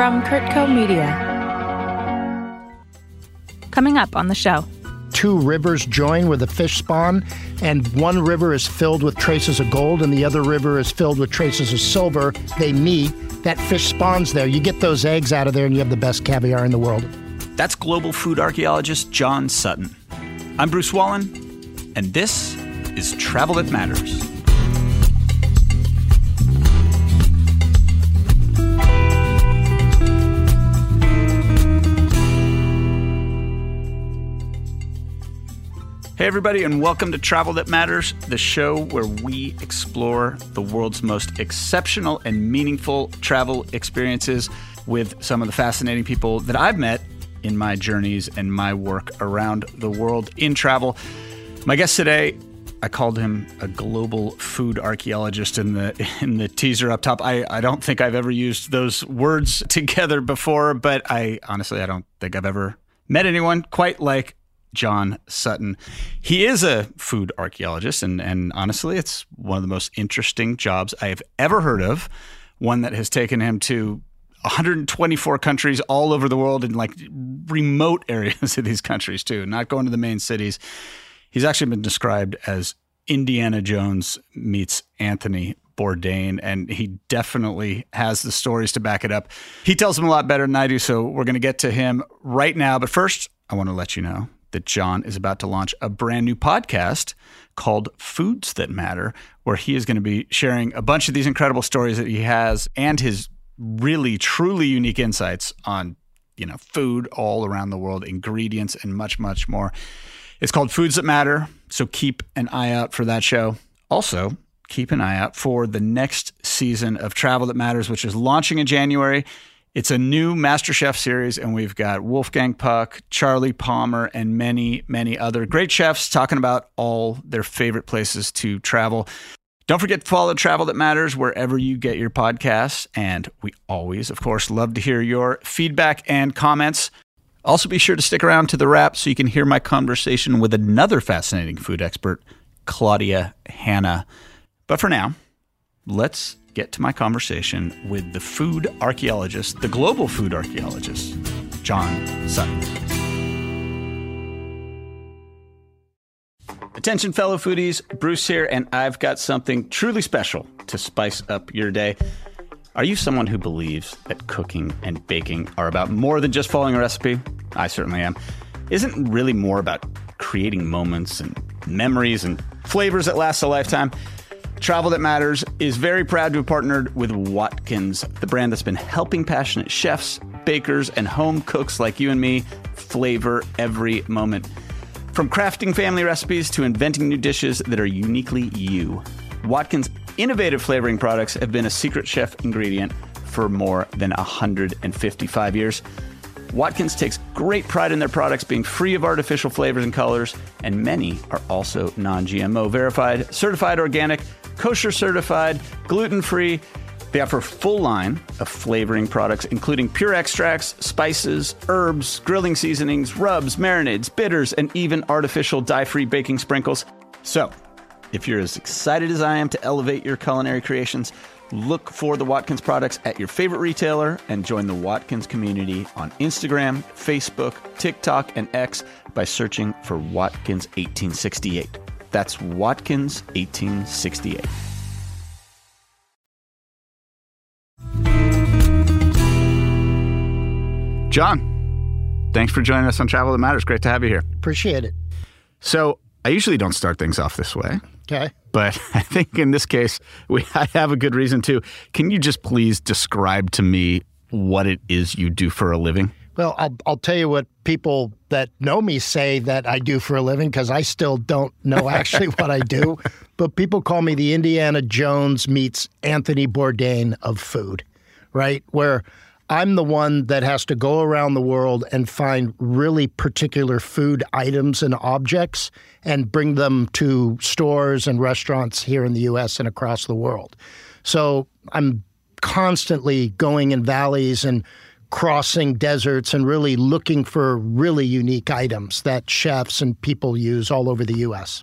from CurtCo Media. Coming up on the show. Two rivers join where the fish spawn, and one river is filled with traces of gold, and the other river is filled with traces of silver. They meet, that fish spawns there. You get those eggs out of there, and you have the best caviar in the world. That's global food archaeologist John Sutton. I'm Bruce Wallin, and this is Travel That Matters. Hey, everybody, and welcome to Travel That Matters, the show where we explore the world's most exceptional and meaningful travel experiences with some of the fascinating people that I've met in my journeys and my work around the world in travel. My guest today, I called him a global food archaeologist in the in the teaser up top. I, I don't think I've ever used those words together before, but I honestly I don't think I've ever met anyone quite like John Sutton. He is a food archaeologist, and, and honestly, it's one of the most interesting jobs I have ever heard of. One that has taken him to 124 countries all over the world in like remote areas of these countries, too, not going to the main cities. He's actually been described as Indiana Jones meets Anthony Bourdain, and he definitely has the stories to back it up. He tells them a lot better than I do, so we're going to get to him right now. But first, I want to let you know that John is about to launch a brand new podcast called Foods That Matter, where he is going to be sharing a bunch of these incredible stories that he has and his really, truly unique insights on, you know, food all around the world, ingredients, and much, much more. It's called Foods That Matter. So keep an eye out for that show. Also, keep an eye out for the next season of Travel That Matters, which is launching in January. It's a new MasterChef series, and we've got Wolfgang Puck, Charlie Palmer, and many, many other great chefs talking about all their favorite places to travel. Don't forget to follow Travel That Matters wherever you get your podcasts. And we always, of course, love to hear your feedback and comments. Also, be sure to stick around to the wrap so you can hear my conversation with another fascinating food expert, Claudia Hanna. But for now, let's get to my conversation with the food archaeologist, the global food archaeologist, John Sutton. Attention, fellow foodies, Bruce here, and I've got something truly special to spice up your day. Are you someone who believes that cooking and baking are about more than just following a recipe? I certainly am. Isn't really more about creating moments and memories and flavors that last a lifetime? Travel That Matters is very proud to have partnered with Watkins, the brand that's been helping passionate chefs, bakers, and home cooks like you and me flavor every moment. From crafting family recipes to inventing new dishes that are uniquely you, Watkins' innovative flavoring products have been a secret chef ingredient for more than 155 years. Watkins takes great pride in their products being free of artificial flavors and colors, and many are also non GMO verified, certified organic, kosher certified, gluten free. They offer a full line of flavoring products, including pure extracts, spices, herbs, grilling seasonings, rubs, marinades, bitters, and even artificial dye free baking sprinkles. So, if you're as excited as I am to elevate your culinary creations, look for the Watkins products at your favorite retailer and join the Watkins community on Instagram, Facebook, TikTok, and X by searching for Watkins 1868. That's Watkins 1868. John, thanks for joining us on Travel That Matters. Great to have you here. Appreciate it. So, I usually don't start things off this way. Okay. But I think in this case, we I have a good reason to. Can you just please describe to me what it is you do for a living? Well, I'll, I'll tell you what people that know me say that I do for a living because I still don't know actually what I do. But people call me the Indiana Jones meets Anthony Bourdain of food, right? Where I'm the one that has to go around the world and find really particular food items and objects and bring them to stores and restaurants here in the US and across the world. So I'm constantly going in valleys and crossing deserts and really looking for really unique items that chefs and people use all over the US.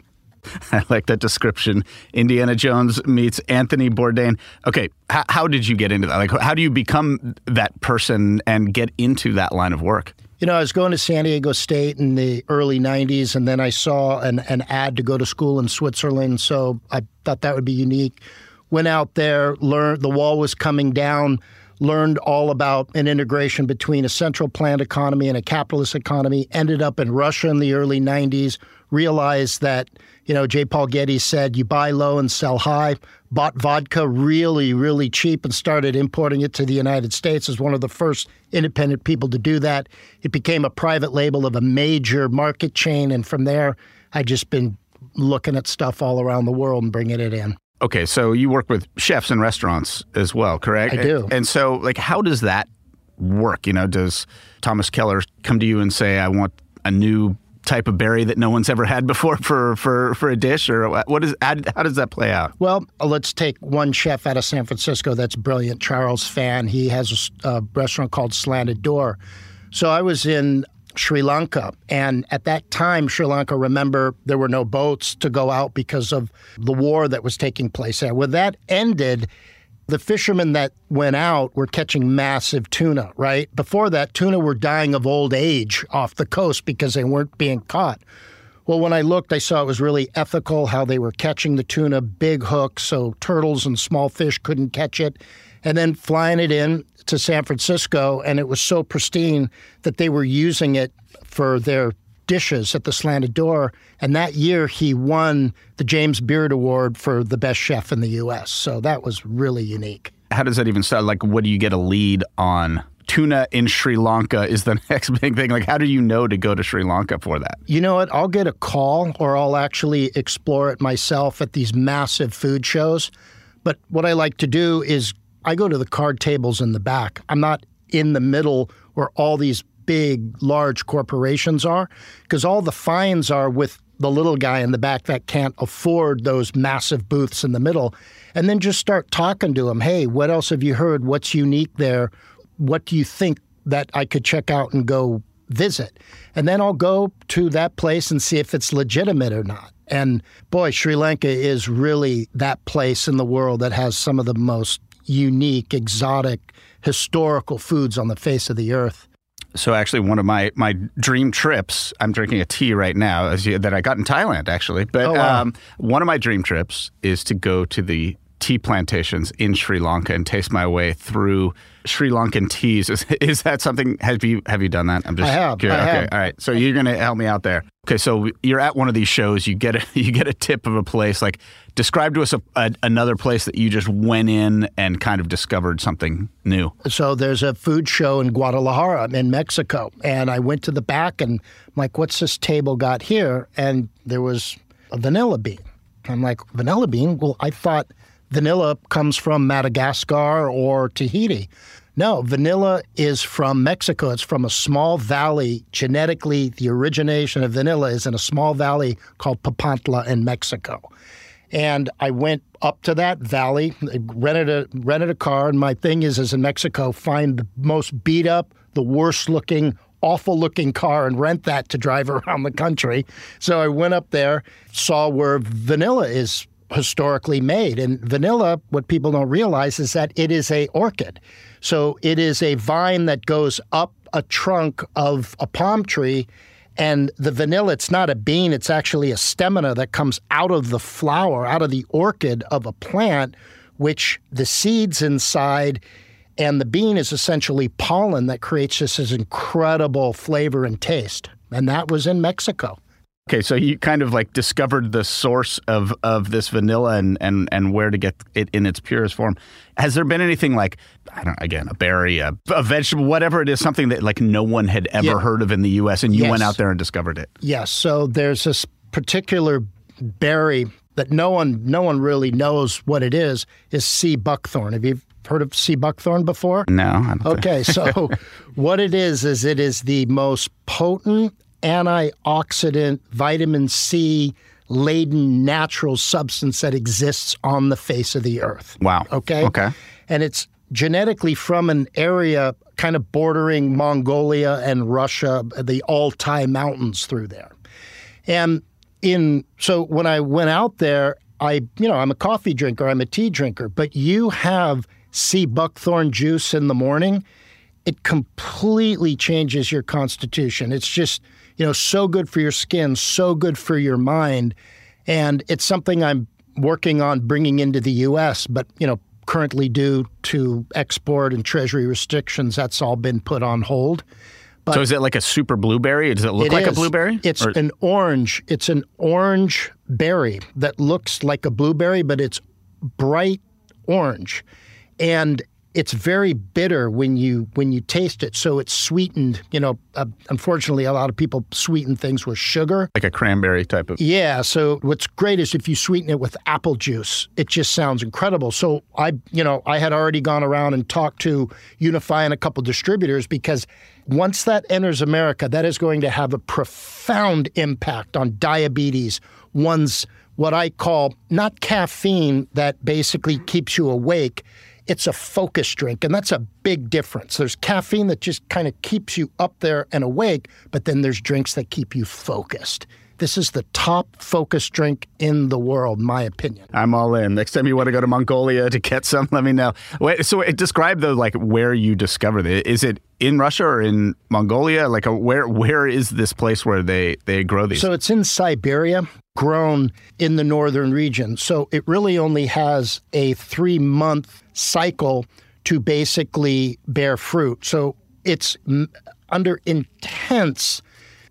I like that description. Indiana Jones meets Anthony Bourdain. Okay, how, how did you get into that? Like, how do you become that person and get into that line of work? You know, I was going to San Diego State in the early 90s, and then I saw an, an ad to go to school in Switzerland. So I thought that would be unique. Went out there, learned the wall was coming down, learned all about an integration between a central planned economy and a capitalist economy, ended up in Russia in the early 90s, realized that, you know, J. Paul Getty said, you buy low and sell high, bought vodka really, really cheap and started importing it to the United States as one of the first independent people to do that. It became a private label of a major market chain. And from there, I just been looking at stuff all around the world and bringing it in. Okay, so you work with chefs and restaurants as well, correct? I do. And so, like, how does that work? You know, does Thomas Keller come to you and say, "I want a new type of berry that no one's ever had before for for for a dish," or what is how, how does that play out? Well, let's take one chef out of San Francisco that's brilliant, Charles Phan He has a, a restaurant called Slanted Door. So I was in Sri Lanka. And at that time, Sri Lanka, remember, there were no boats to go out because of the war that was taking place there. When that ended, the fishermen that went out were catching massive tuna, right? Before that, tuna were dying of old age off the coast because they weren't being caught. Well, when I looked, I saw it was really ethical how they were catching the tuna, big hooks, so turtles and small fish couldn't catch it, and then flying it in to San Francisco. And it was so pristine that they were using it for their dishes at the Slanted Door. And that year, he won the James Beard Award for the best chef in the U.S. So that was really unique. How does that even start? Like, what do you get a lead on? Tuna in Sri Lanka is the next big thing. Like, how do you know to go to Sri Lanka for that? You know what? I'll get a call or I'll actually explore it myself at these massive food shows. But what I like to do is I go to the card tables in the back. I'm not in the middle where all these big, large corporations are, because all the fines are with the little guy in the back that can't afford those massive booths in the middle. And then just start talking to him. Hey, what else have you heard? What's unique there? What do you think that I could check out and go visit? And then I'll go to that place and see if it's legitimate or not. And boy, Sri Lanka is really that place in the world that has some of the most unique, exotic, historical foods on the face of the earth. So actually, one of my my dream trips. I'm drinking a tea right now you, that I got in Thailand, actually. But oh, wow. um, one of my dream trips is to go to the tea plantations in Sri Lanka and taste my way through Sri Lankan teas. Is, is that something? Have you have you done that? I'm just I have. Curious. I okay, have. all right. So you're going to help me out there. Okay, so you're at one of these shows. You get a you get a tip of a place. Like, describe to us a, a, another place that you just went in and kind of discovered something new. So there's a food show in Guadalajara in Mexico, and I went to the back and I'm like, "What's this table got here?" And there was a vanilla bean. I'm like, "Vanilla bean? Well, I thought." vanilla comes from Madagascar or Tahiti. No, vanilla is from Mexico. It's from a small valley. Genetically, the origination of vanilla is in a small valley called Papantla in Mexico. And I went up to that valley, rented a rented a car, and my thing is, is in Mexico, find the most beat up, the worst looking, awful looking car and rent that to drive around the country. So I went up there, saw where vanilla is historically made. And vanilla, what people don't realize is that it is a orchid. So it is a vine that goes up a trunk of a palm tree. And the vanilla, it's not a bean, it's actually a stamina that comes out of the flower, out of the orchid of a plant, which the seeds inside and the bean is essentially pollen that creates this incredible flavor and taste. And that was in Mexico. Okay, so you kind of like discovered the source of, of this vanilla and, and, and where to get it in its purest form. Has there been anything like, I don't again, a berry, a, a vegetable, whatever it is, something that like no one had ever yeah. heard of in the U.S. and you yes. went out there and discovered it? Yes. So there's this particular berry that no one no one really knows what it is. Is sea buckthorn. Have you heard of sea buckthorn before? No. Okay, so what it is is it is the most potent antioxidant, vitamin C laden natural substance that exists on the face of the earth. Wow. Okay. Okay. And it's genetically from an area kind of bordering Mongolia and Russia, the Altai Mountains through there. And in so when I went out there, I you know I'm a coffee drinker, I'm a tea drinker, but you have sea buckthorn juice in the morning, it completely changes your constitution. It's just you know so good for your skin, so good for your mind, and it's something I'm working on bringing into the U.S. But you know currently due to export and treasury restrictions, that's all been put on hold. But so is it like a super blueberry? Does it look it like is. a blueberry? It's or? an orange. It's an orange berry that looks like a blueberry, but it's bright orange, and it's very bitter when you when you taste it. So it's sweetened. You know, uh, unfortunately, a lot of people sweeten things with sugar, like a cranberry type of. Yeah. So what's great is if you sweeten it with apple juice, it just sounds incredible. So I, you know, I had already gone around and talked to Unify and a couple distributors because once that enters America, that is going to have a profound impact on diabetes. One's what I call not caffeine that basically keeps you awake it's a focus drink, and that's a big difference. There's caffeine that just kind of keeps you up there and awake, but then there's drinks that keep you focused. This is the top focus drink in the world, my opinion. I'm all in. Next time you want to go to Mongolia to get some, let me know. Wait, so describe the like where you discovered it. Is it in Russia or in Mongolia? Like a, where where is this place where they they grow these? So it's in Siberia, grown in the northern region. So it really only has a 3 month cycle to basically bear fruit. So it's under intense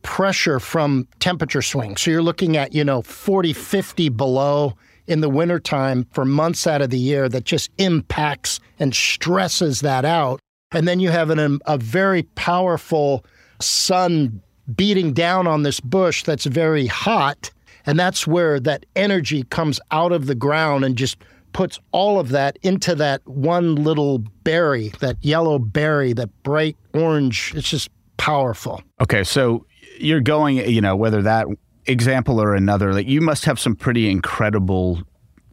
pressure from temperature swings. So you're looking at, you know, 40, 50 below in the wintertime for months out of the year that just impacts and stresses that out. And then you have an, um, a very powerful sun beating down on this bush that's very hot. And that's where that energy comes out of the ground and just puts all of that into that one little berry, that yellow berry, that bright orange. It's just powerful. Okay, so you're going, you know, whether that example or another, like you must have some pretty incredible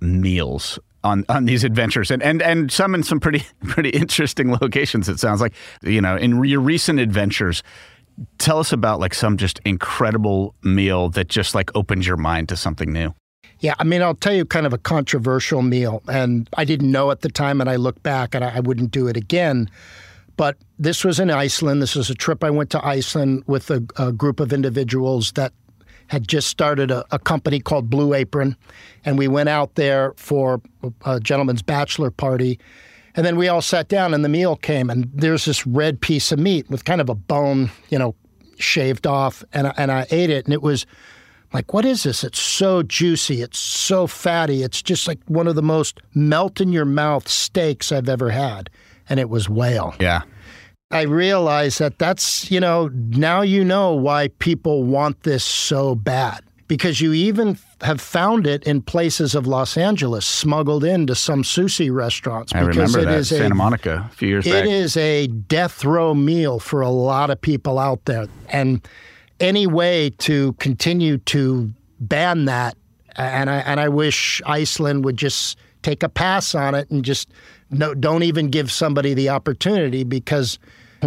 meals on on these adventures and and and some in some pretty pretty interesting locations it sounds like you know in your recent adventures tell us about like some just incredible meal that just like opens your mind to something new yeah, I mean, I'll tell you kind of a controversial meal, and I didn't know at the time, and I look back and I, I wouldn't do it again. But this was in Iceland. This was a trip I went to Iceland with a, a group of individuals that had just started a, a, company called Blue Apron, and we went out there for a gentleman's bachelor party. And then we all sat down, and the meal came, and there's this red piece of meat with kind of a bone, you know, shaved off, and and I ate it, and it was like, what is this? It's so juicy. It's so fatty. It's just like one of the most melt in your mouth steaks I've ever had. And it was whale. Yeah. I realized that that's, you know, now you know why people want this so bad. Because you even have found it in places of Los Angeles, smuggled into some sushi restaurants. I because remember it that is Santa a, Monica a few years It back. is a death row meal for a lot of people out there. And any way to continue to ban that. And I and I wish Iceland would just take a pass on it and just no, don't even give somebody the opportunity because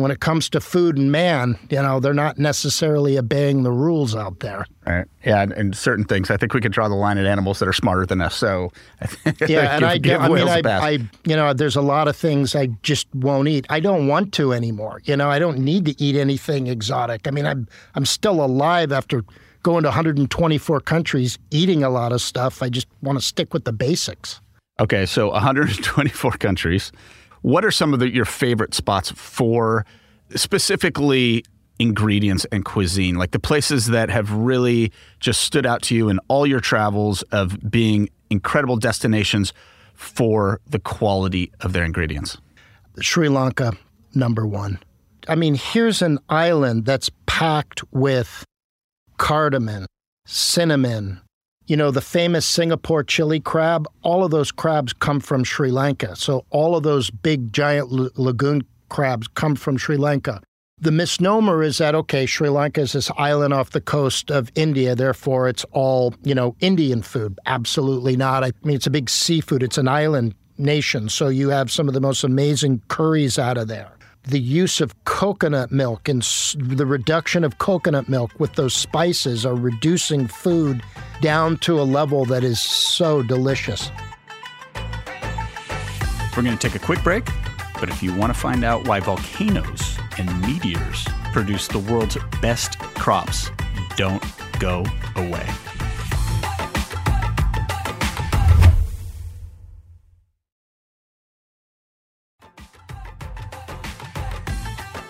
when it comes to food and man, you know, they're not necessarily obeying the rules out there. Right. Yeah, and, and certain things, I think we could draw the line at animals that are smarter than us. So, yeah, and give, I, give I mean, I, I, you know, there's a lot of things I just won't eat. I don't want to anymore. You know, I don't need to eat anything exotic. I mean, I'm I'm still alive after going to 124 countries, eating a lot of stuff. I just want to stick with the basics. Okay, so 124 countries. What are some of the, your favorite spots for specifically ingredients and cuisine? Like the places that have really just stood out to you in all your travels of being incredible destinations for the quality of their ingredients? Sri Lanka, number one. I mean, here's an island that's packed with cardamom, cinnamon, you know, the famous Singapore chili crab, all of those crabs come from Sri Lanka. So all of those big giant l- lagoon crabs come from Sri Lanka. The misnomer is that, okay, Sri Lanka is this island off the coast of India, therefore it's all, you know, Indian food. Absolutely not. I mean, it's a big seafood, it's an island nation. So you have some of the most amazing curries out of there. The use of coconut milk and the reduction of coconut milk with those spices are reducing food down to a level that is so delicious. We're going to take a quick break, but if you want to find out why volcanoes and meteors produce the world's best crops, don't go away.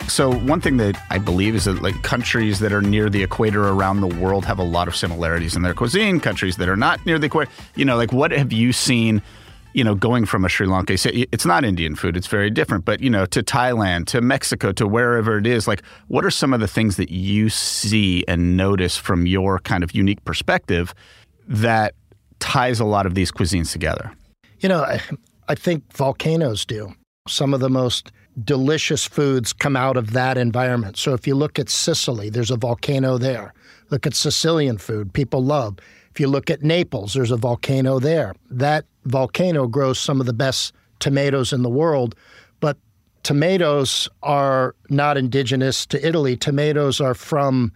So one thing that I believe is that like countries that are near the equator around the world have a lot of similarities in their cuisine. Countries that are not near the equator, you know, like what have you seen? You know, going from a Sri Lanka, it's not Indian food; it's very different. But you know, to Thailand, to Mexico, to wherever it is, like, what are some of the things that you see and notice from your kind of unique perspective that ties a lot of these cuisines together? You know, I, I think volcanoes do. Some of the most delicious foods come out of that environment. So if you look at Sicily, there's a volcano there. Look at Sicilian food, people love. If you look at Naples, there's a volcano there. That volcano grows some of the best tomatoes in the world, but tomatoes are not indigenous to Italy. Tomatoes are from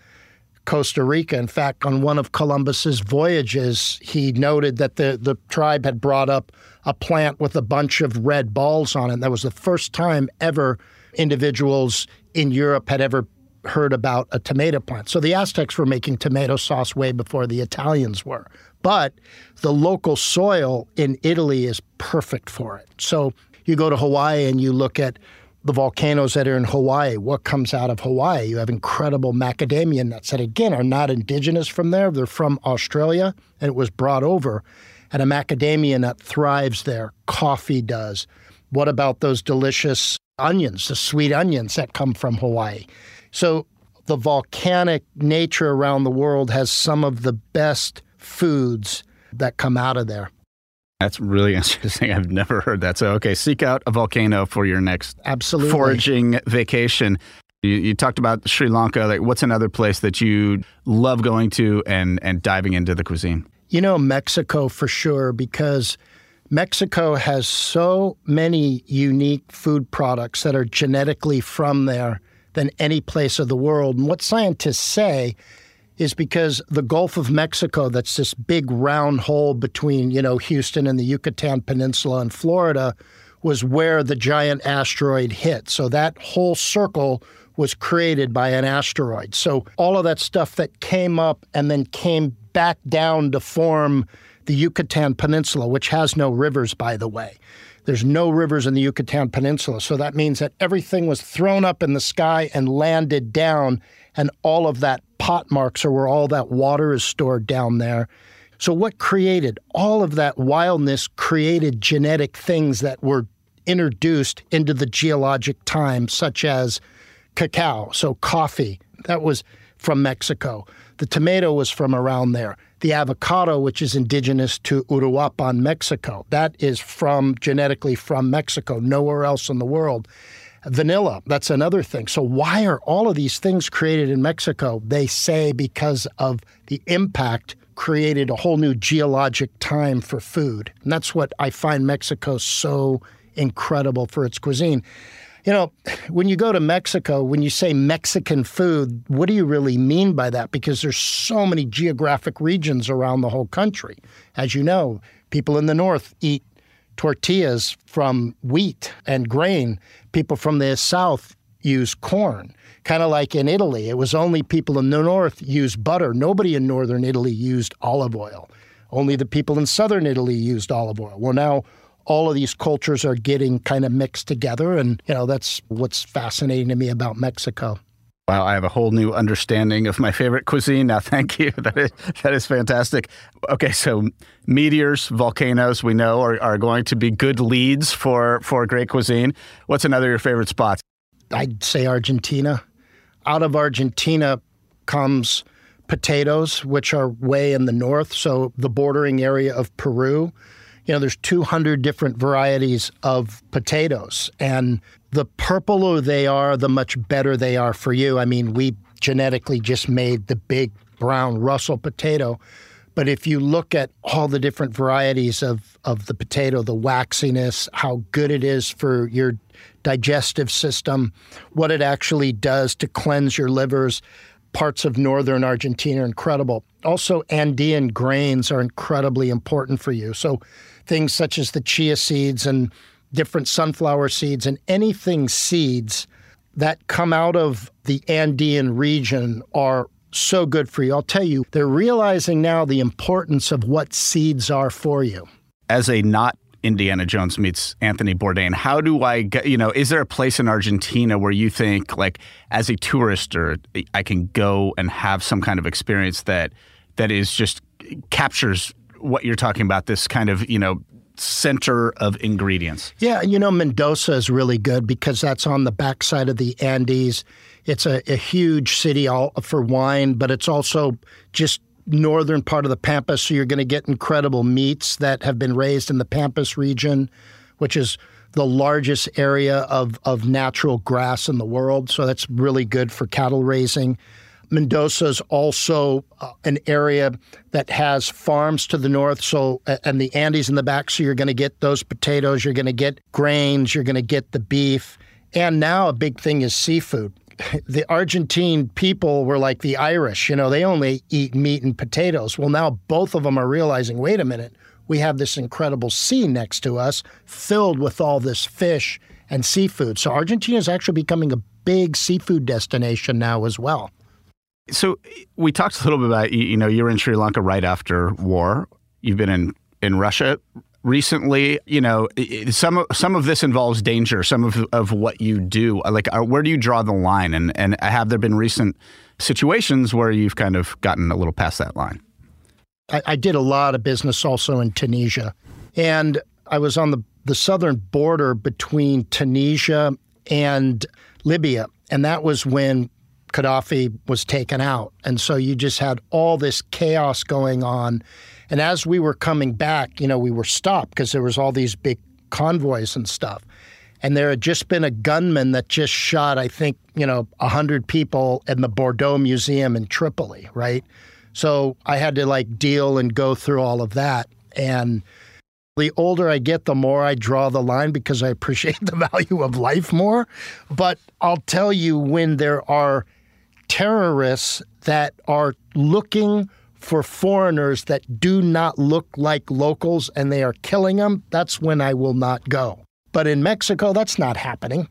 Costa Rica. In fact, on one of Columbus's voyages, he noted that the, the tribe had brought up a plant with a bunch of red balls on it. And that was the first time ever individuals in Europe had ever heard about a tomato plant. So the Aztecs were making tomato sauce way before the Italians were. But the local soil in Italy is perfect for it. So you go to Hawaii and you look at the volcanoes that are in Hawaii, what comes out of Hawaii? You have incredible macadamia nuts that, again, are not indigenous from there. They're from Australia, and it was brought over. And a macadamia nut thrives there. Coffee does. What about those delicious onions, the sweet onions that come from Hawaii? So the volcanic nature around the world has some of the best foods that come out of there. That's really interesting. I've never heard that. So, okay, seek out a volcano for your next absolutely foraging vacation. You, you, talked about Sri Lanka. Like, what's another place that you love going to and and diving into the cuisine? You know, Mexico for sure, because Mexico has so many unique food products that are genetically from there than any place of the world. And what scientists say is because the Gulf of Mexico, that's this big round hole between, you know, Houston and the Yucatan Peninsula and Florida, was where the giant asteroid hit. So that whole circle was created by an asteroid. So all of that stuff that came up and then came back down to form the Yucatan Peninsula, which has no rivers, by the way. There's no rivers in the Yucatan Peninsula. So that means that everything was thrown up in the sky and landed down, and all of that pot marks are where all that water is stored down there. So, what created all of that wildness created genetic things that were introduced into the geologic time, such as cacao, so coffee. That was from Mexico. The tomato was from around there. The avocado, which is indigenous to Uruapan, Mexico, that is from genetically from Mexico, nowhere else in the world. Vanilla, that's another thing. So, why are all of these things created in Mexico? They say because of the impact created a whole new geologic time for food. And that's what I find Mexico so incredible for its cuisine. You know, when you go to Mexico, when you say Mexican food, what do you really mean by that? Because there's so many geographic regions around the whole country. As you know, people in the north eat tortillas from wheat and grain. People from the south use corn. Kind of like in Italy, it was only people in the north used butter. Nobody in northern Italy used olive oil. Only the people in southern Italy used olive oil. Well, now all of these cultures are getting kind of mixed together, and you know that's what's fascinating to me about Mexico. Wow, I have a whole new understanding of my favorite cuisine now. Thank you. That is that is fantastic. Okay, so meteors, volcanoes, we know are, are going to be good leads for for great cuisine. What's another of your favorite spots? I'd say Argentina. Out of Argentina comes potatoes, which are way in the north, so the bordering area of Peru you know, there's 200 different varieties of potatoes, and the purpler they are, the much better they are for you. I mean, we genetically just made the big brown Russet potato, But if you look at all the different varieties of, of the potato, the waxiness, how good it is for your digestive system, what it actually does to cleanse your livers, parts of northern Argentina are incredible. Also, Andean grains are incredibly important for you. So, things such as the chia seeds and different sunflower seeds and anything seeds that come out of the Andean region are so good for you. I'll tell you, they're realizing now the importance of what seeds are for you. As a not Indiana Jones meets Anthony Bourdain, how do I get, you know, is there a place in Argentina where you think, like, as a tourist, or I can go and have some kind of experience that that is just captures what you're talking about, this kind of, you know, center of ingredients? Yeah, you know, Mendoza is really good because that's on the backside of the Andes. It's a, a huge city all for wine, but it's also just northern part of the Pampas. So you're going to get incredible meats that have been raised in the Pampas region, which is the largest area of, of natural grass in the world. So that's really good for cattle raising. Mendoza is also uh, an area that has farms to the north, so and the Andes in the back. So you're going to get those potatoes, you're going to get grains, you're going to get the beef, and now a big thing is seafood. The Argentine people were like the Irish, you know, they only eat meat and potatoes. Well, now both of them are realizing, wait a minute, we have this incredible sea next to us filled with all this fish and seafood. So Argentina is actually becoming a big seafood destination now as well. So we talked a little bit about you know you were in Sri Lanka right after war. You've been in in Russia recently. You know some some of this involves danger. Some of of what you do, like uh, where do you draw the line? And and have there been recent situations where you've kind of gotten a little past that line? I, I did a lot of business also in Tunisia, and I was on the the southern border between Tunisia and Libya, and that was when Gaddafi was taken out. And so you just had all this chaos going on. And as we were coming back, you know, we were stopped because there was all these big convoys and stuff. And there had just been a gunman that just shot, I think, you know, 100 people in the Bardo Museum in Tripoli, right? So I had to like deal and go through all of that. And the older I get, the more I draw the line because I appreciate the value of life more. But I'll tell you when there are terrorists that are looking for foreigners that do not look like locals and they are killing them, that's when I will not go. But in Mexico, that's not happening.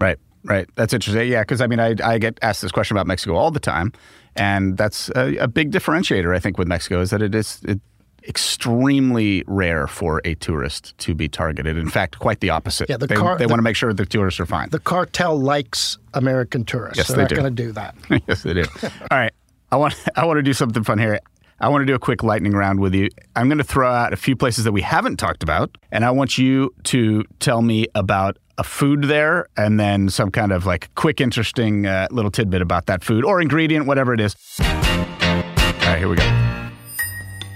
Right, right. That's interesting. Yeah, because I mean, I, I get asked this question about Mexico all the time. And that's a, a big differentiator, I think, with Mexico is that it is it, extremely rare for a tourist to be targeted. In fact, quite the opposite. Yeah, the they, car, they the, want to make sure the tourists are fine. The cartel likes American tourists. Yes, They're they not going to do that. yes, they do. All right. I want I want to do something fun here. I want to do a quick lightning round with you. I'm going to throw out a few places that we haven't talked about, and I want you to tell me about a food there and then some kind of like quick, interesting uh, little tidbit about that food or ingredient, whatever it is. All right, here we go.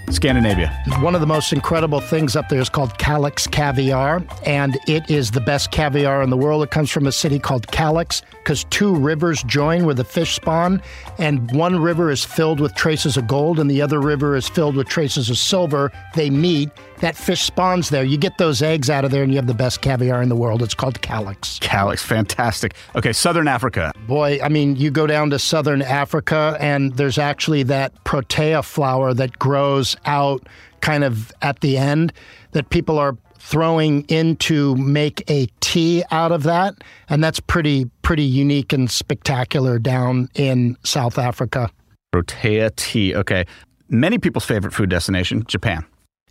Scandinavia. One of the most incredible things up there is called Kalix caviar, and it is the best caviar in the world. It comes from a city called Kalix because two rivers join where the fish spawn, and one river is filled with traces of gold, and the other river is filled with traces of silver. They meet. That fish spawns there. You get those eggs out of there, and you have the best caviar in the world. It's called Kalix. Kalix, fantastic. Okay, Southern Africa. Boy, I mean, you go down to Southern Africa, and there's actually that protea flower that grows out kind of at the end that people are throwing in to make a tea out of that and that's pretty pretty unique and spectacular down in South Africa. Protea tea. Okay. Many people's favorite food destination, Japan.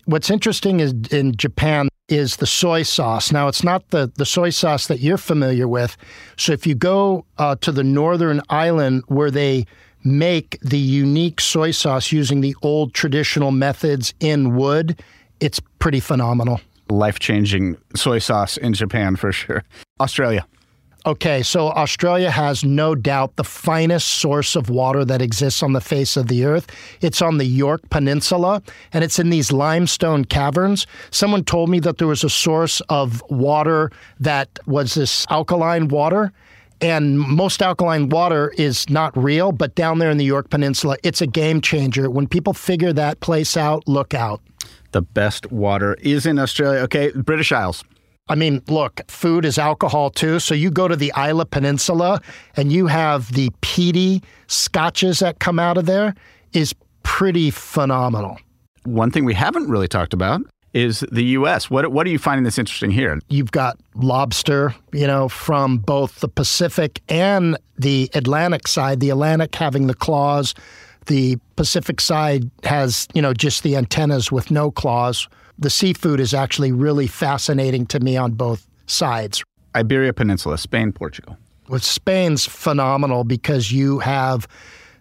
What's interesting is in Japan is the soy sauce. Now, it's not the, the soy sauce that you're familiar with. So, if you go uh, to the northern island where they make the unique soy sauce using the old traditional methods in wood, it's pretty phenomenal. Life changing soy sauce in Japan for sure. Australia. Okay, so Australia has no doubt the finest source of water that exists on the face of the earth. It's on the Yorke Peninsula and it's in these limestone caverns. Someone told me that there was a source of water that was this alkaline water And most alkaline water is not real, but down there in the Yorke Peninsula, it's a game changer. When people figure that place out, look out. The best water is in Australia. Okay, British Isles. I mean, look, food is alcohol too. So you go to the Islay Peninsula and you have the peaty scotches that come out of there is pretty phenomenal. One thing we haven't really talked about is the U.S. What what are you finding that's interesting here? You've got lobster, you know, from both the Pacific and the Atlantic side. The Atlantic having the claws, the Pacific side has, you know, just the antennas with no claws. The seafood is actually really fascinating to me on both sides. Iberia Peninsula, Spain, Portugal. Well, Spain's phenomenal because you have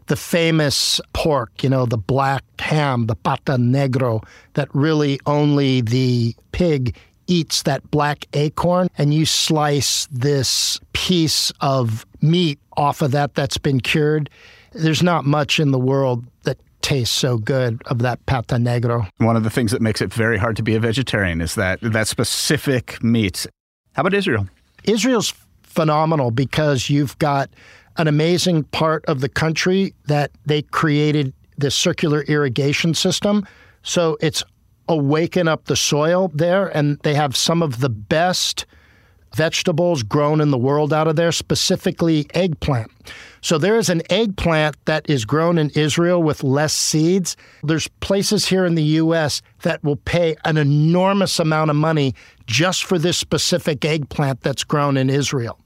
the famous pork, you know, the black ham, the pata negro, that really only the pig eats that black acorn, and you slice this piece of meat off of that that's been cured. There's not much in the world that tastes so good of that pata negro. One of the things that makes it very hard to be a vegetarian is that that specific meat. How about Israel? Israel's phenomenal because you've got an amazing part of the country that they created this circular irrigation system. So it's awaken up the soil there, and they have some of the best vegetables grown in the world out of there, specifically eggplant. So there is an eggplant that is grown in Israel with less seeds. There's places here in the US that will pay an enormous amount of money just for this specific eggplant that's grown in Israel.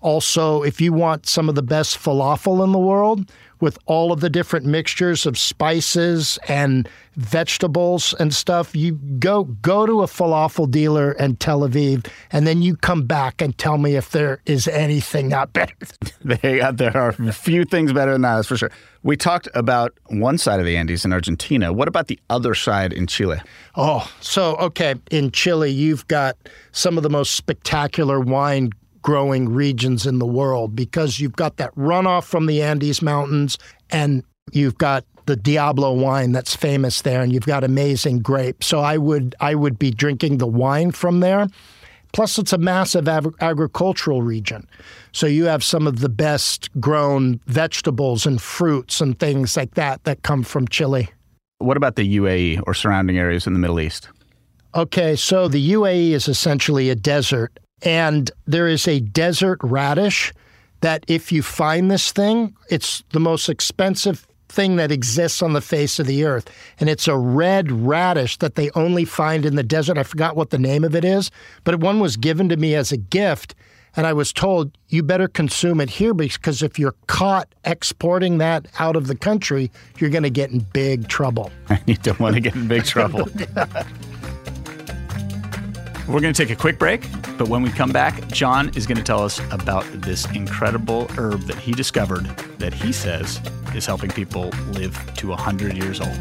Also, if you want some of the best falafel in the world, with all of the different mixtures of spices and vegetables and stuff, you go go to a falafel dealer in Tel Aviv, and then you come back and tell me if there is anything not better. there are a few things better than that, that's for sure. We talked about one side of the Andes in Argentina. What about the other side in Chile? Oh, so okay, in Chile, you've got some of the most spectacular wine growing regions in the world because you've got that runoff from the Andes Mountains and you've got the Diablo wine that's famous there and you've got amazing grapes. So I would I would be drinking the wine from there. Plus it's a massive ag- agricultural region. So you have some of the best grown vegetables and fruits and things like that that come from Chile. What about the UAE or surrounding areas in the Middle East? Okay, so the UAE is essentially a desert and there is a desert radish that if you find this thing, it's the most expensive thing that exists on the face of the earth. And it's a red radish that they only find in the desert. I forgot what the name of it is, but one was given to me as a gift. And I was told, you better consume it here because if you're caught exporting that out of the country, you're going to get in big trouble. you don't want to get in big trouble. We're going to take a quick break, but when we come back, John is going to tell us about this incredible herb that he discovered that he says is helping people live to 100 years old.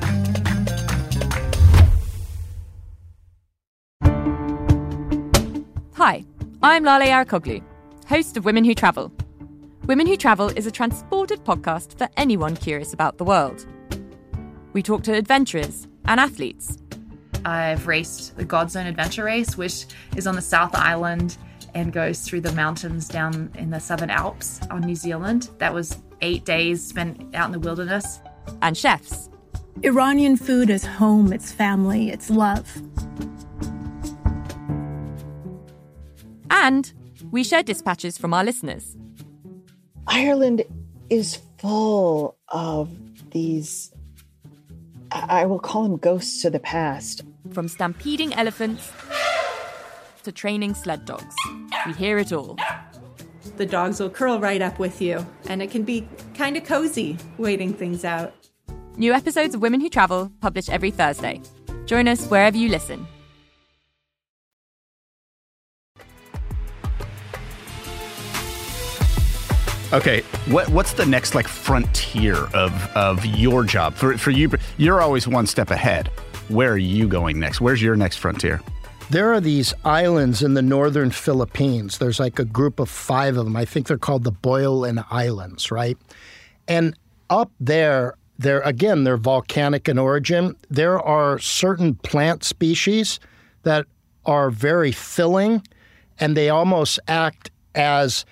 Hi, I'm Lale Arikoglu, host of Women Who Travel. Women Who Travel is a transported podcast for anyone curious about the world. We talk to adventurers and athletes I've raced the Godzone Adventure Race, which is on the South Island and goes through the mountains down in the Southern Alps on New Zealand. That was eight days spent out in the wilderness. And chefs. Iranian food is home, it's family, it's love. And we share dispatches from our listeners. Ireland is full of these, I will call them ghosts of the past. From stampeding elephants to training sled dogs, we hear it all. The dogs will curl right up with you, and it can be kind of cozy waiting things out. New episodes of Women Who Travel published every Thursday. Join us wherever you listen. Okay, what what's the next like frontier of of your job for for you? You're always one step ahead. Where are you going next? Where's your next frontier? There are these islands in the northern Philippines. There's like a group of five of them. I think they're called the Babuyan Islands, right? And up there, they're again, they're volcanic in origin. There are certain plant species that are very filling and they almost act as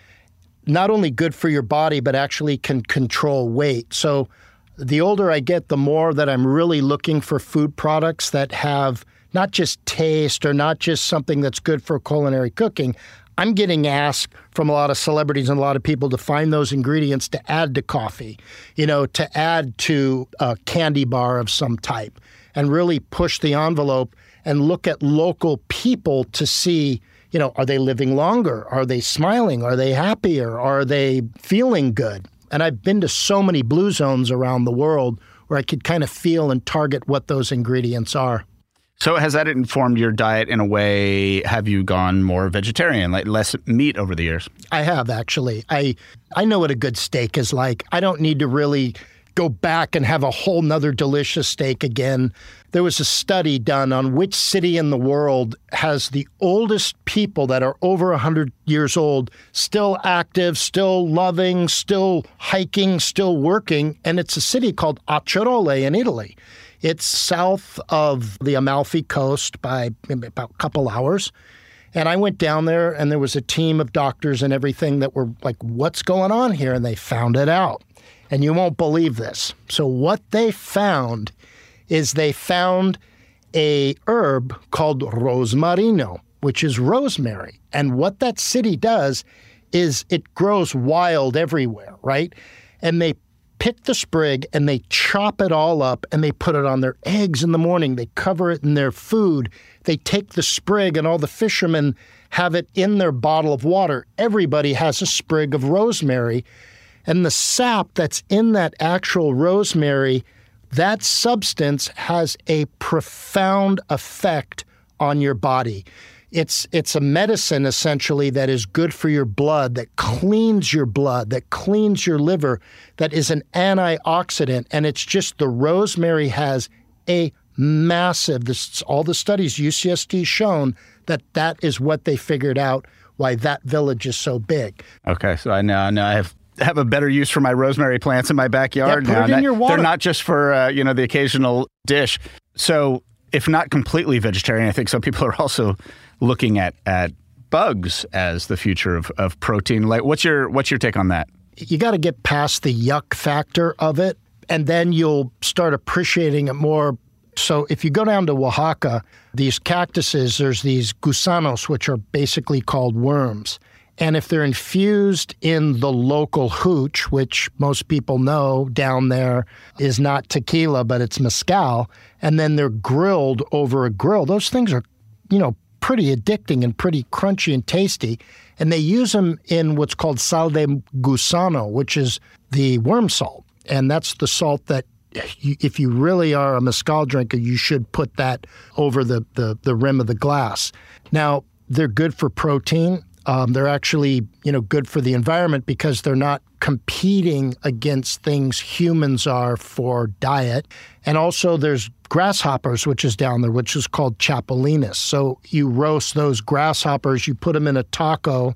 not only good for your body, but actually can control weight. So the older I get, the more that I'm really looking for food products that have not just taste or not just something that's good for culinary cooking. I'm getting asked from a lot of celebrities and a lot of people to find those ingredients to add to coffee, you know, to add to a candy bar of some type and really push the envelope and look at local people to see, you know, are they living longer? Are they smiling? Are they happier? Are they feeling good? And I've been to so many blue zones around the world where I could kind of feel and target what those ingredients are. So has that informed your diet in a way? Have you gone more vegetarian, like less meat over the years? I have actually. I I know what a good steak is like. I don't need to really go back and have a whole nother delicious steak again. There was a study done on which city in the world has the oldest people that are over 100 years old, still active, still loving, still hiking, still working. And it's a city called Acciaroli in Italy. It's south of the Amalfi coast by about a couple hours. And I went down there, and there was a team of doctors and everything that were like, What's going on here? And they found it out. And you won't believe this. So, what they found is they found a herb called rosmarino, which is rosemary. And what that city does is it grows wild everywhere, right? And they pick the sprig and they chop it all up and they put it on their eggs in the morning. They cover it in their food. They take the sprig and all the fishermen have it in their bottle of water. Everybody has a sprig of rosemary. And the sap that's in that actual rosemary, that substance has a profound effect on your body. It's it's a medicine essentially that is good for your blood, that cleans your blood, that cleans your liver, that is an antioxidant, and it's just the rosemary has a massive. This all the studies UCSD shown that that is what they figured out why that village is so big. Okay, so I now now I have have a better use for my rosemary plants in my backyard yeah, put now. It in your water. They're not just for uh, you know the occasional dish. So if not completely vegetarian, I think some people are also looking at at bugs as the future of, of protein. Like, what's your what's your take on that? You got to get past the yuck factor of it, and then you'll start appreciating it more. So, if you go down to Oaxaca, these cactuses, there's these gusanos, which are basically called worms. And if they're infused in the local hooch, which most people know down there is not tequila, but it's mezcal, and then they're grilled over a grill, those things are, you know, pretty addicting and pretty crunchy and tasty. And they use them in what's called sal de gusano, which is the worm salt. And that's the salt that, if you really are a mezcal drinker, you should put that over the, the, the rim of the glass. Now, they're good for protein. Um, they're actually, you know, good for the environment because they're not competing against things humans are for diet. And also, there's grasshoppers, which is down there, which is called chapulines. So you roast those grasshoppers, you put them in a taco,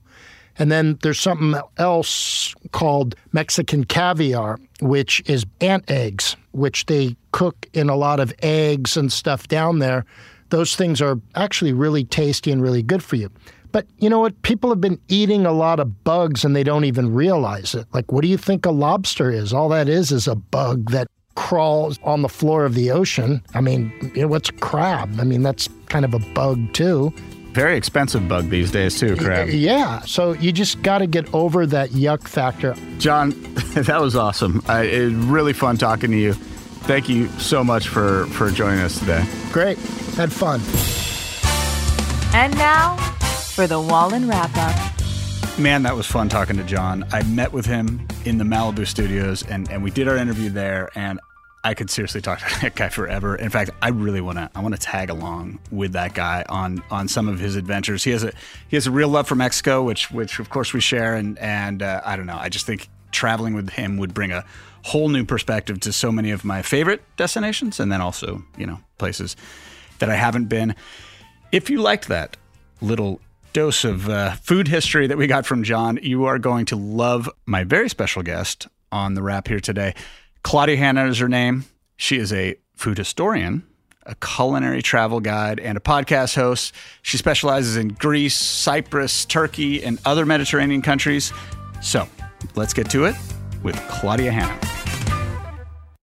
and then there's something else called Mexican caviar, which is ant eggs, which they cook in a lot of eggs and stuff down there. Those things are actually really tasty and really good for you. But you know what? People have been eating a lot of bugs and they don't even realize it. Like, what do you think a lobster is? All that is is a bug that crawls on the floor of the ocean. I mean, you know, what's a crab? I mean, that's kind of a bug too. Very expensive bug these days too, crab. Yeah, so you just got to get over that yuck factor. John, that was awesome. I, it really fun talking to you. Thank you so much for for joining us today. Great, had fun. And now for the Wallin wrap up. Man, that was fun talking to John. I met with him in the Malibu studios and, and we did our interview there and I could seriously talk to that guy forever. In fact, I really want to I want to tag along with that guy on on some of his adventures. He has a he has a real love for Mexico, which which of course we share and and uh, I don't know. I just think traveling with him would bring a whole new perspective to so many of my favorite destinations and then also, you know, places that I haven't been. If you liked that little dose of uh, food history that we got from John, you are going to love my very special guest on the wrap here today. Claudia Hanna is her name. She is a food historian, a culinary travel guide, and a podcast host. She specializes in Greece, Cyprus, Turkey, and other Mediterranean countries. So let's get to it with Claudia Hanna.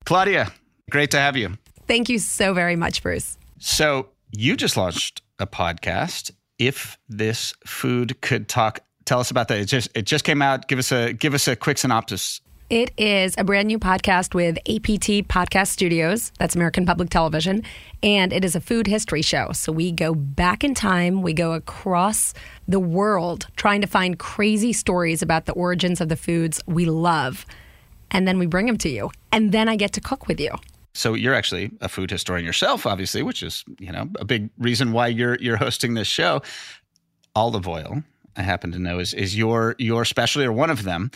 Claudia, great to have you. Thank you so very much, Bruce. So you just launched a podcast. If this food could talk, tell us about that. It just it just came out. Give us a give us a quick synopsis. It is a brand new podcast with APT Podcast Studios, that's American Public Television, and it is a food history show. So we go back in time, we go across the world trying to find crazy stories about the origins of the foods we love, and then we bring them to you. And then I get to cook with you. So you're actually a food historian yourself, obviously, which is you know a big reason why you're you're hosting this show. Olive oil, I happen to know, is is your your specialty or one of them.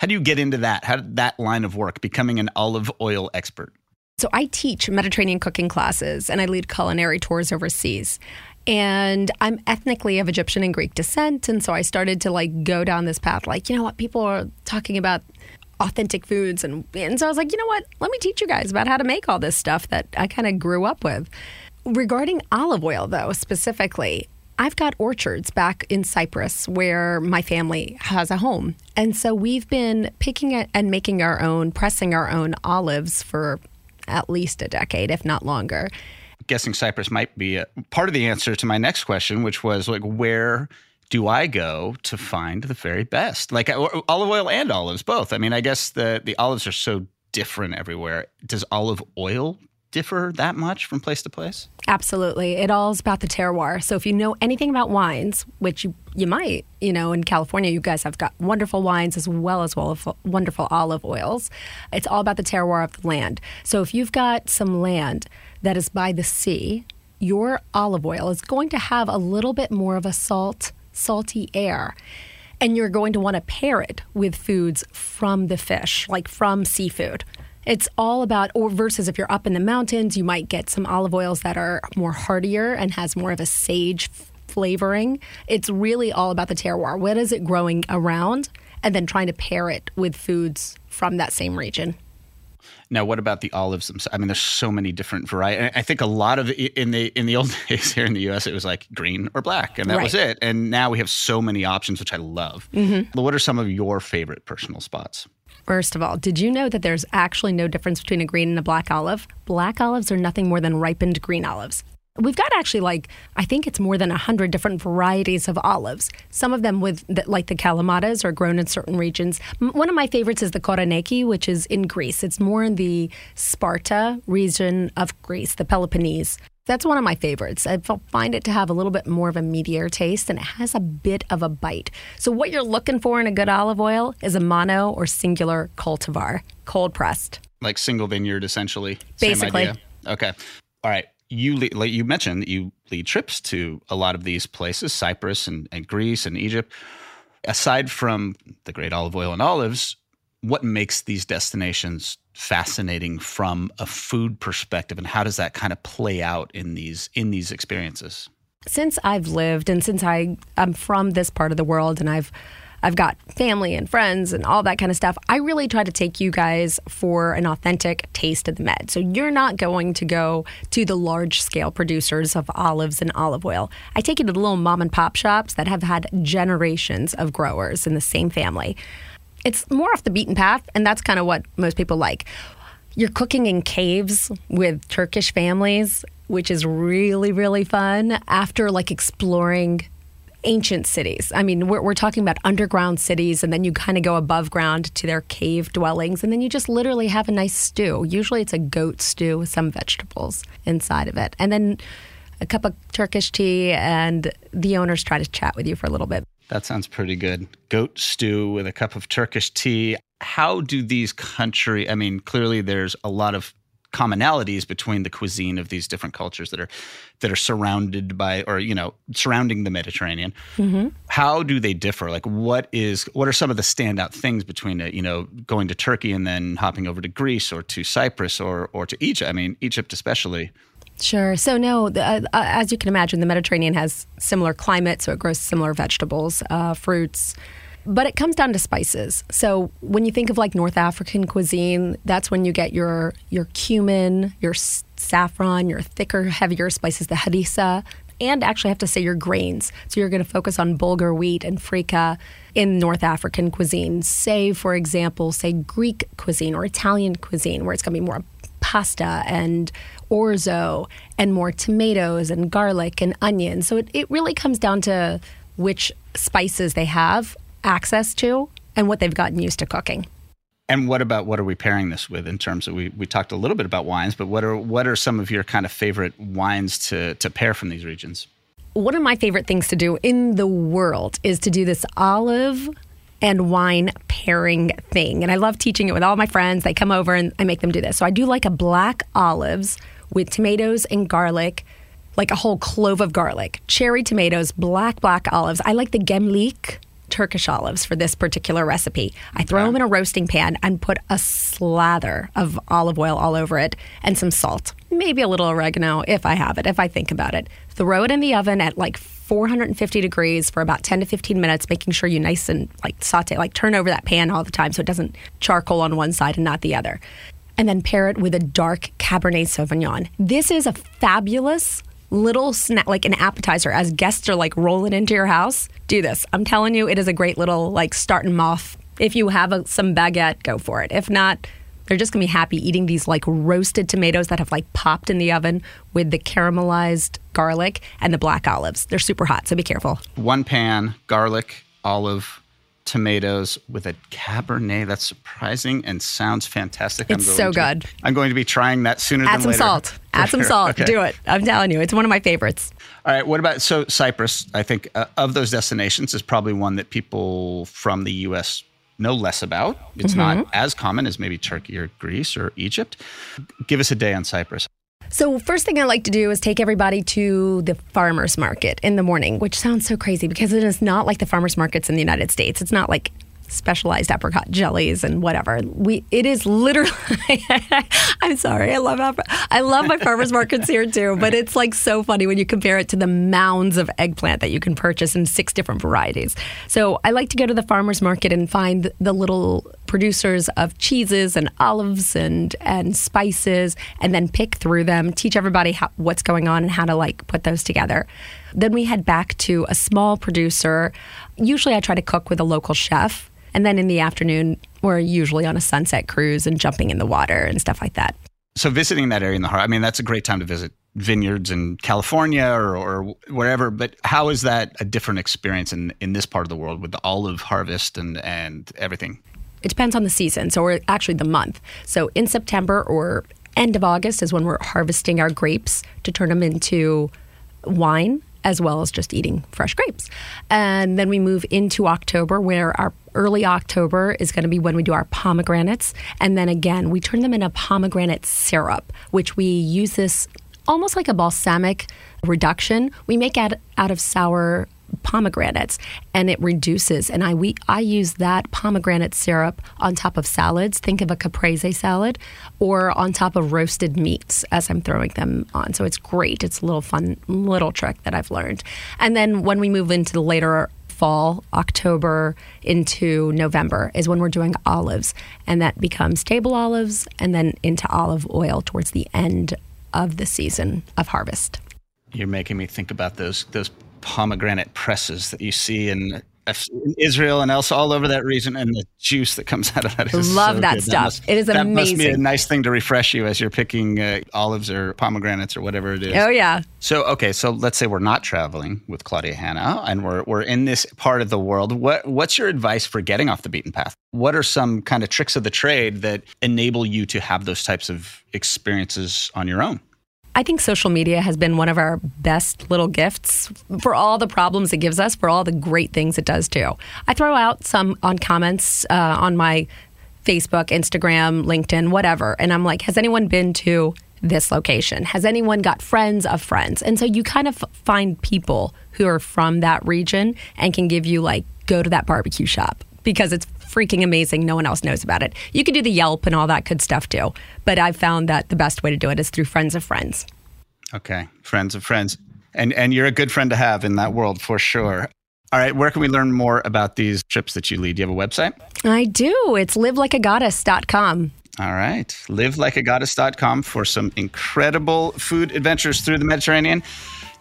How do you get into that? How did that line of work, becoming an olive oil expert? So I teach Mediterranean cooking classes and I lead culinary tours overseas. And I'm ethnically of Egyptian and Greek descent. And so I started to like go down this path, like, you know what, people are talking about authentic foods. And, and so I was like, you know what, let me teach you guys about how to make all this stuff that I kind of grew up with. Regarding olive oil, though, specifically, I've got orchards back in Cyprus where my family has a home. And so we've been picking and making our own, pressing our own olives for at least a decade, if not longer. Guessing Cyprus might be part of the answer to my next question, which was like, where do I go to find the very best? Like olive oil and olives, both. I mean, I guess the, the olives are so different everywhere. Does olive oil differ that much from place to place? Absolutely. It all is about the terroir. So if you know anything about wines, which you, you might, you know, in California, you guys have got wonderful wines as well as wonderful olive oils. It's all about the terroir of the land. So if you've got some land that is by the sea, your olive oil is going to have a little bit more of a salt, salty air and you're going to want to pair it with foods from the fish, like from seafood. It's all about, or versus if you're up in the mountains, you might get some olive oils that are more heartier and has more of a sage flavoring. It's really all about the terroir. What is it growing around? And then trying to pair it with foods from that same region. Now, what about the olives themselves? I mean, there's so many different varieties. I think a lot of in the in the old days here in the U.S., it was like green or black, and that right. was it. And now we have so many options, which I love. Mm-hmm. What are some of your favorite personal spots? First of all, did you know that there's actually no difference between a green and a black olive? Black olives are nothing more than ripened green olives. We've got actually like I think it's more than hundred different varieties of olives. Some of them with the, like the kalamatas are grown in certain regions. One of my favorites is the Koroneiki, which is in Greece. It's more in the Sparta region of Greece, the Peloponnese. That's one of my favorites. I find it to have a little bit more of a meatier taste and it has a bit of a bite. So, what you're looking for in a good olive oil is a mono or singular cultivar, cold pressed. Like single vineyard, essentially. Basically. Okay. All right. You like you mentioned that you lead trips to a lot of these places, Cyprus and, and Greece and Egypt. Aside from the great olive oil and olives, what makes these destinations fascinating from a food perspective and how does that kind of play out in these in these experiences since i've lived and since i i'm from this part of the world and i've I've got family and friends and all that kind of stuff. I really try to take you guys for an authentic taste of the Med. So you're not going to go to the large scale producers of olives and olive oil. I take you to the little mom and pop shops that have had generations of growers in the same family it's more off the beaten path, and that's kind of what most people like. You're cooking in caves with Turkish families, which is really, really fun after like exploring ancient cities. I mean, we're, we're talking about underground cities, and then you kind of go above ground to their cave dwellings, and then you just literally have a nice stew. Usually it's a goat stew with some vegetables inside of it. And then a cup of Turkish tea, and the owners try to chat with you for a little bit. That sounds pretty good. Goat stew with a cup of Turkish tea. How do these country? I mean, clearly there's a lot of commonalities between the cuisine of these different cultures that are that are surrounded by or you know surrounding the Mediterranean. Mm-hmm. How do they differ? Like, what is what are some of the standout things between it? You know, going to Turkey and then hopping over to Greece or to Cyprus or or to Egypt. I mean, Egypt especially. Sure. So, no, the, uh, uh, as you can imagine, the Mediterranean has similar climate, so it grows similar vegetables, uh, fruits. But it comes down to spices. So when you think of like North African cuisine, that's when you get your your cumin, your saffron, your thicker, heavier spices, the harissa. and actually I have to say your grains. So you're going to focus on bulgur wheat and freekeh in North African cuisine. Say, for example, say Greek cuisine or Italian cuisine, where it's going to be more pasta and orzo and more tomatoes and garlic and onions. So it, it really comes down to which spices they have access to and what they've gotten used to cooking. And what about what are we pairing this with in terms of we, we talked a little bit about wines, but what are what are some of your kind of favorite wines to to pair from these regions? One of my favorite things to do in the world is to do this olive and wine pairing thing. And I love teaching it with all my friends. They come over and I make them do this. So I do like a black olives with tomatoes and garlic, like a whole clove of garlic, cherry tomatoes, black, black olives. I like the gemlik Turkish olives for this particular recipe. I throw them in a roasting pan and put a slather of olive oil all over it and some salt, maybe a little oregano if I have it, if I think about it. Throw it in the oven at like 450 degrees for about 10 to 15 minutes, making sure you nice and like saute, like turn over that pan all the time so it doesn't charcoal on one side and not the other. And then pair it with a dark Cabernet Sauvignon. This is a fabulous little snack, like an appetizer, as guests are like rolling into your house. Do this. I'm telling you, it is a great little like start and moth. If you have a, some baguette, go for it. If not, they're just gonna be happy eating these like roasted tomatoes that have like popped in the oven with the caramelized garlic and the black olives. They're super hot, so be careful. One pan, garlic, olive, tomatoes with a Cabernet. That's surprising and sounds fantastic. It's so to, good. I'm going to be trying that sooner Add than some salt. Add some salt. Okay. Do it. I'm telling you, it's one of my favorites. All right. What about so Cyprus? I think uh, of those destinations is probably one that people from the U.S. know less about. It's Mm-hmm. not as common as maybe Turkey or Greece or Egypt. Give us a day on Cyprus. So, first thing I like to do is take everybody to the farmers market in the morning, which sounds so crazy because it is not like the farmers markets in the United States. It's not like specialized apricot jellies and whatever. We it is literally I'm sorry. I love I love my farmers markets here too, but it's like so funny when you compare it to the mounds of eggplant that you can purchase in six different varieties. So, I like to go to the farmers market and find the little producers of cheeses and olives and and spices and then pick through them, teach everybody how, what's going on and how to like put those together. Then we head back to a small producer. Usually I try to cook with a local chef. And then in the afternoon, we're usually on a sunset cruise and jumping in the water and stuff like that. So visiting that area in the heart, I mean, that's a great time to visit vineyards in California or, or wherever. But how is that a different experience in, in this part of the world with the olive harvest and, and everything? It depends on the season. So we're actually the month. So in September or end of August is when we're harvesting our grapes to turn them into wine as well as just eating fresh grapes. And then we move into October where our early October is going to be when we do our pomegranates and then again we turn them into pomegranate syrup which we use this almost like a balsamic reduction. We make out out of sour pomegranates and it reduces. And I we I use that pomegranate syrup on top of salads. Think of a caprese salad or on top of roasted meats as I'm throwing them on. So it's great. It's a little fun little trick that I've learned. And then when we move into the later fall October into November is when we're doing olives. And that becomes table olives and then into olive oil towards the end of the season of harvest. You're making me think about those those pomegranate presses that you see in, in Israel and else all over that region, and the juice that comes out of that. Is Love so that good. stuff. must, It is that must be a amazing. nice thing to refresh you as you're picking uh, olives or pomegranates or whatever it is. oh yeah So okay, so let's say we're not traveling with Claudia Hanna, and we're we're in this part of the world. What what's your advice for getting off the beaten path? What are some kind of tricks of the trade that enable you to have those types of experiences on your own? I think social media has been one of our best little gifts for all the problems it gives us, for all the great things it does too. I throw out some on comments uh, on my Facebook, Instagram, LinkedIn, whatever, and I'm like, has anyone been to this location? Has anyone got friends of friends? And so you kind of find people who are from that region and can give you like, go to that barbecue shop because it's freaking amazing. No one else knows about it. You can do the Yelp and all that good stuff too. But I've found that the best way to do it is through friends of friends. Okay, friends of friends, and and you're a good friend to have in that world for sure. All right, where can we learn more about these trips that you lead? Do you have a website? I do. It's livelikeagoddess.com. All right. Livelikeagoddess.com for some incredible food adventures through the Mediterranean.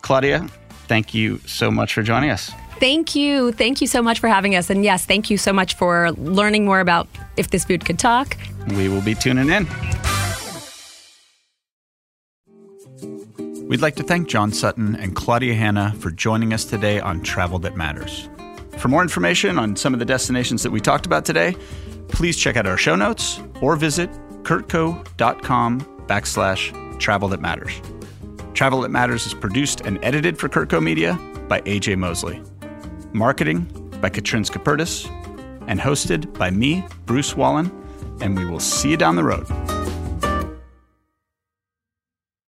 Claudia, thank you so much for joining us. Thank you. Thank you so much for having us. And yes, thank you so much for learning more about if this food could talk. We will be tuning in. We'd like to thank John Sutton and Claudia Hanna for joining us today on Travel That Matters. For more information on some of the destinations that we talked about today, please check out our show notes or visit curtco.com backslash travel that matters. Travel That Matters is produced and edited for CurtCo Media by AJ Moseley. Marketing by Catrin Skaperdas and hosted by me, Bruce Wallin, and we will see you down the road.